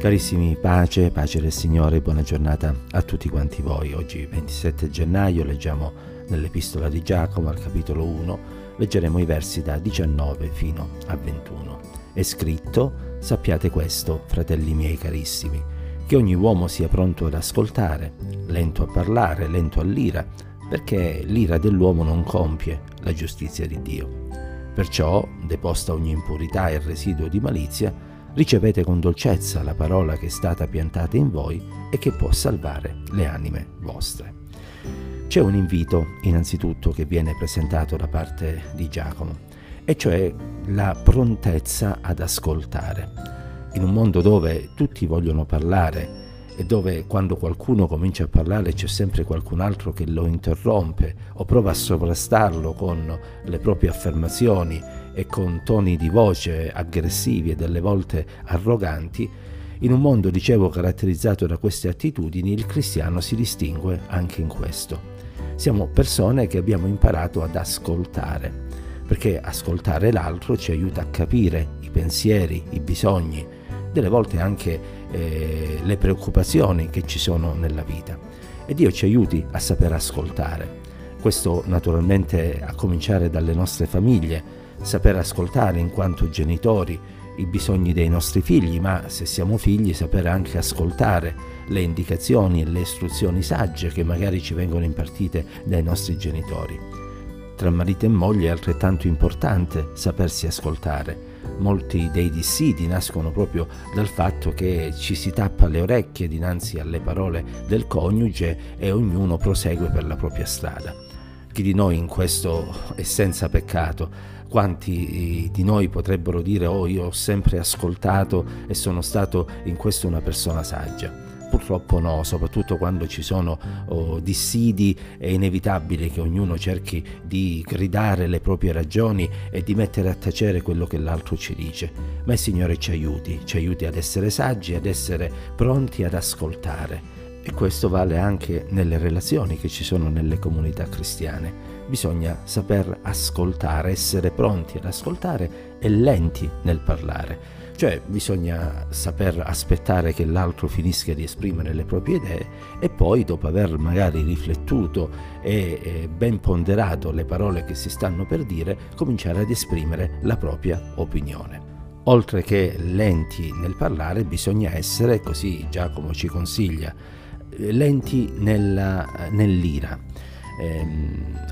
Carissimi, pace, pace del Signore, buona giornata a tutti quanti voi. Oggi 27 gennaio leggiamo nell'Epistola di Giacomo al capitolo 1, leggeremo i versi da 19 fino a 21. È scritto, sappiate questo, fratelli miei carissimi, che ogni uomo sia pronto ad ascoltare, lento a parlare, lento all'ira, perché l'ira dell'uomo non compie la giustizia di Dio. Perciò, deposta ogni impurità e residuo di malizia, ricevete con dolcezza la parola che è stata piantata in voi e che può salvare le anime vostre. C'è un invito innanzitutto che viene presentato da parte di Giacomo, e cioè la prontezza ad ascoltare. In un mondo dove tutti vogliono parlare dove quando qualcuno comincia a parlare c'è sempre qualcun altro che lo interrompe o prova a sovrastarlo con le proprie affermazioni e con toni di voce aggressivi e delle volte arroganti, in un mondo, dicevo, caratterizzato da queste attitudini, il cristiano si distingue anche in questo. Siamo persone che abbiamo imparato ad ascoltare, perché ascoltare l'altro ci aiuta a capire i pensieri, i bisogni, delle volte anche eh, le preoccupazioni che ci sono nella vita. E Dio ci aiuti a saper ascoltare. Questo naturalmente a cominciare dalle nostre famiglie, saper ascoltare in quanto genitori i bisogni dei nostri figli, ma se siamo figli saper anche ascoltare le indicazioni e le istruzioni sagge che magari ci vengono impartite dai nostri genitori. Tra marito e moglie è altrettanto importante sapersi ascoltare. Molti dei dissidi nascono proprio dal fatto che ci si tappa le orecchie dinanzi alle parole del coniuge e ognuno prosegue per la propria strada. Chi di noi in questo è senza peccato, quanti di noi potrebbero dire oh io ho sempre ascoltato e sono stato in questo una persona saggia? Purtroppo no, soprattutto quando ci sono oh, dissidi è inevitabile che ognuno cerchi di gridare le proprie ragioni e di mettere a tacere quello che l'altro ci dice. Ma il Signore ci aiuti, ci aiuti ad essere saggi, ad essere pronti ad ascoltare. E questo vale anche nelle relazioni che ci sono nelle comunità cristiane bisogna saper ascoltare, essere pronti ad ascoltare e lenti nel parlare. Cioè bisogna saper aspettare che l'altro finisca di esprimere le proprie idee e poi dopo aver magari riflettuto e ben ponderato le parole che si stanno per dire, cominciare ad esprimere la propria opinione. Oltre che lenti nel parlare, bisogna essere, così Giacomo ci consiglia, lenti nella, nell'ira eh,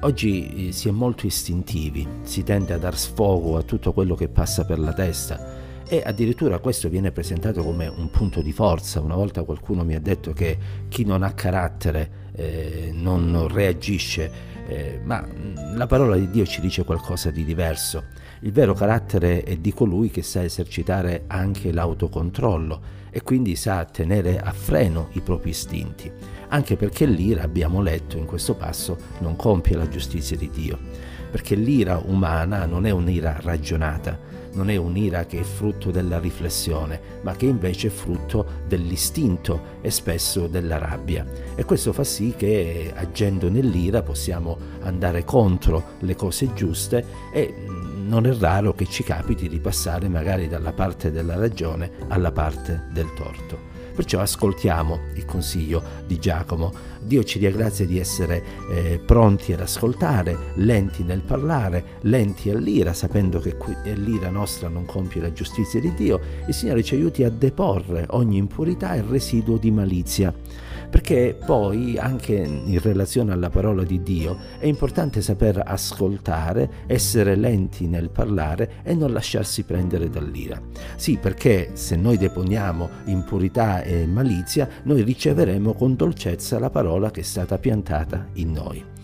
oggi si è molto istintivi, si tende a dar sfogo a tutto quello che passa per la testa e addirittura questo viene presentato come un punto di forza. Una volta qualcuno mi ha detto che chi non ha carattere eh, non reagisce, eh, ma la parola di Dio ci dice qualcosa di diverso. Il vero carattere è di colui che sa esercitare anche l'autocontrollo e quindi sa tenere a freno i propri istinti anche perché l'ira, abbiamo letto in questo passo, non compie la giustizia di Dio, perché l'ira umana non è un'ira ragionata, non è un'ira che è frutto della riflessione, ma che invece è frutto dell'istinto e spesso della rabbia. E questo fa sì che agendo nell'ira possiamo andare contro le cose giuste e non è raro che ci capiti di passare magari dalla parte della ragione alla parte del torto. Perciò ascoltiamo il consiglio di Giacomo. Dio ci dia grazia di essere eh, pronti ad ascoltare, lenti nel parlare, lenti all'ira, sapendo che qui, l'ira nostra non compie la giustizia di Dio. Il Signore ci aiuti a deporre ogni impurità e residuo di malizia perché poi anche in relazione alla parola di Dio è importante saper ascoltare, essere lenti nel parlare e non lasciarsi prendere dall'ira. Sì, perché se noi deponiamo impurità e malizia, noi riceveremo con dolcezza la parola che è stata piantata in noi.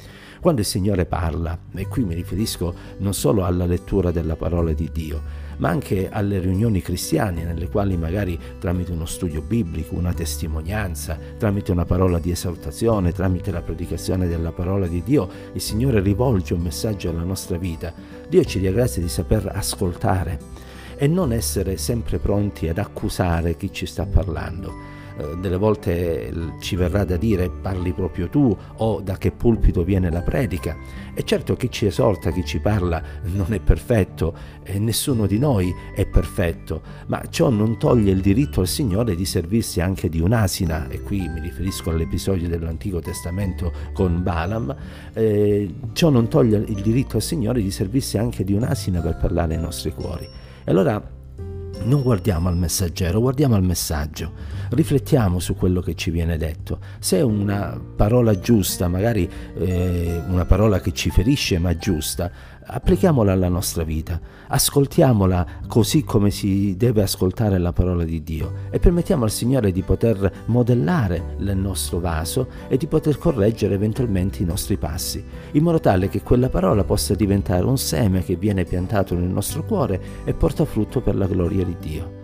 Quando il Signore parla, e qui mi riferisco non solo alla lettura della parola di Dio, ma anche alle riunioni cristiane nelle quali magari tramite uno studio biblico, una testimonianza, tramite una parola di esortazione, tramite la predicazione della parola di Dio, il Signore rivolge un messaggio alla nostra vita. Dio ci dia grazia di saper ascoltare e non essere sempre pronti ad accusare chi ci sta parlando eh, delle volte ci verrà da dire parli proprio tu o da che pulpito viene la predica. E certo chi ci esorta, chi ci parla non è perfetto e nessuno di noi è perfetto, ma ciò non toglie il diritto al Signore di servirsi anche di un'asina, e qui mi riferisco all'episodio dell'Antico Testamento con Balaam, eh, ciò non toglie il diritto al Signore di servirsi anche di un'asina per parlare ai nostri cuori. E allora non guardiamo al messaggero, guardiamo al messaggio, riflettiamo su quello che ci viene detto. Se è una parola giusta, magari eh, una parola che ci ferisce ma giusta, applichiamola alla nostra vita, ascoltiamola così come si deve ascoltare la parola di Dio e permettiamo al Signore di poter modellare il nostro vaso e di poter correggere eventualmente i nostri passi, in modo tale che quella parola possa diventare un seme che viene piantato nel nostro cuore e porta frutto per la gloria di Dio.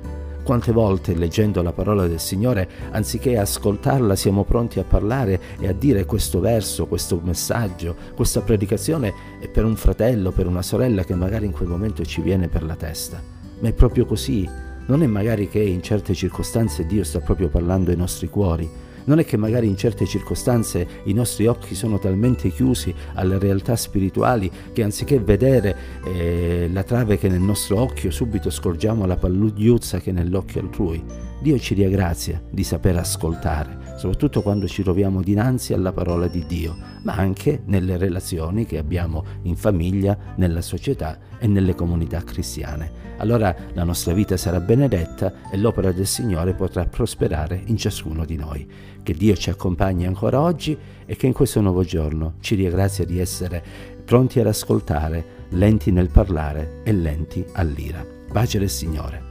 Quante volte leggendo la parola del Signore, anziché ascoltarla, siamo pronti a parlare e a dire questo verso, questo messaggio, questa predicazione per un fratello, per una sorella che magari in quel momento ci viene per la testa. Ma è proprio così. Non è magari che in certe circostanze Dio sta proprio parlando ai nostri cuori, non è che magari in certe circostanze i nostri occhi sono talmente chiusi alle realtà spirituali che anziché vedere eh, la trave che è nel nostro occhio, subito scorgiamo la pallugliuzza che è nell'occhio altrui. Dio ci dia grazia di saper ascoltare, soprattutto quando ci troviamo dinanzi alla parola di Dio, ma anche nelle relazioni che abbiamo in famiglia, nella società e nelle comunità cristiane. Allora la nostra vita sarà benedetta e l'opera del Signore potrà prosperare in ciascuno di noi. Che Dio ci accompagni ancora oggi e che in questo nuovo giorno ci dia grazia di essere pronti ad ascoltare, lenti nel parlare e lenti all'ira. Pace del Signore.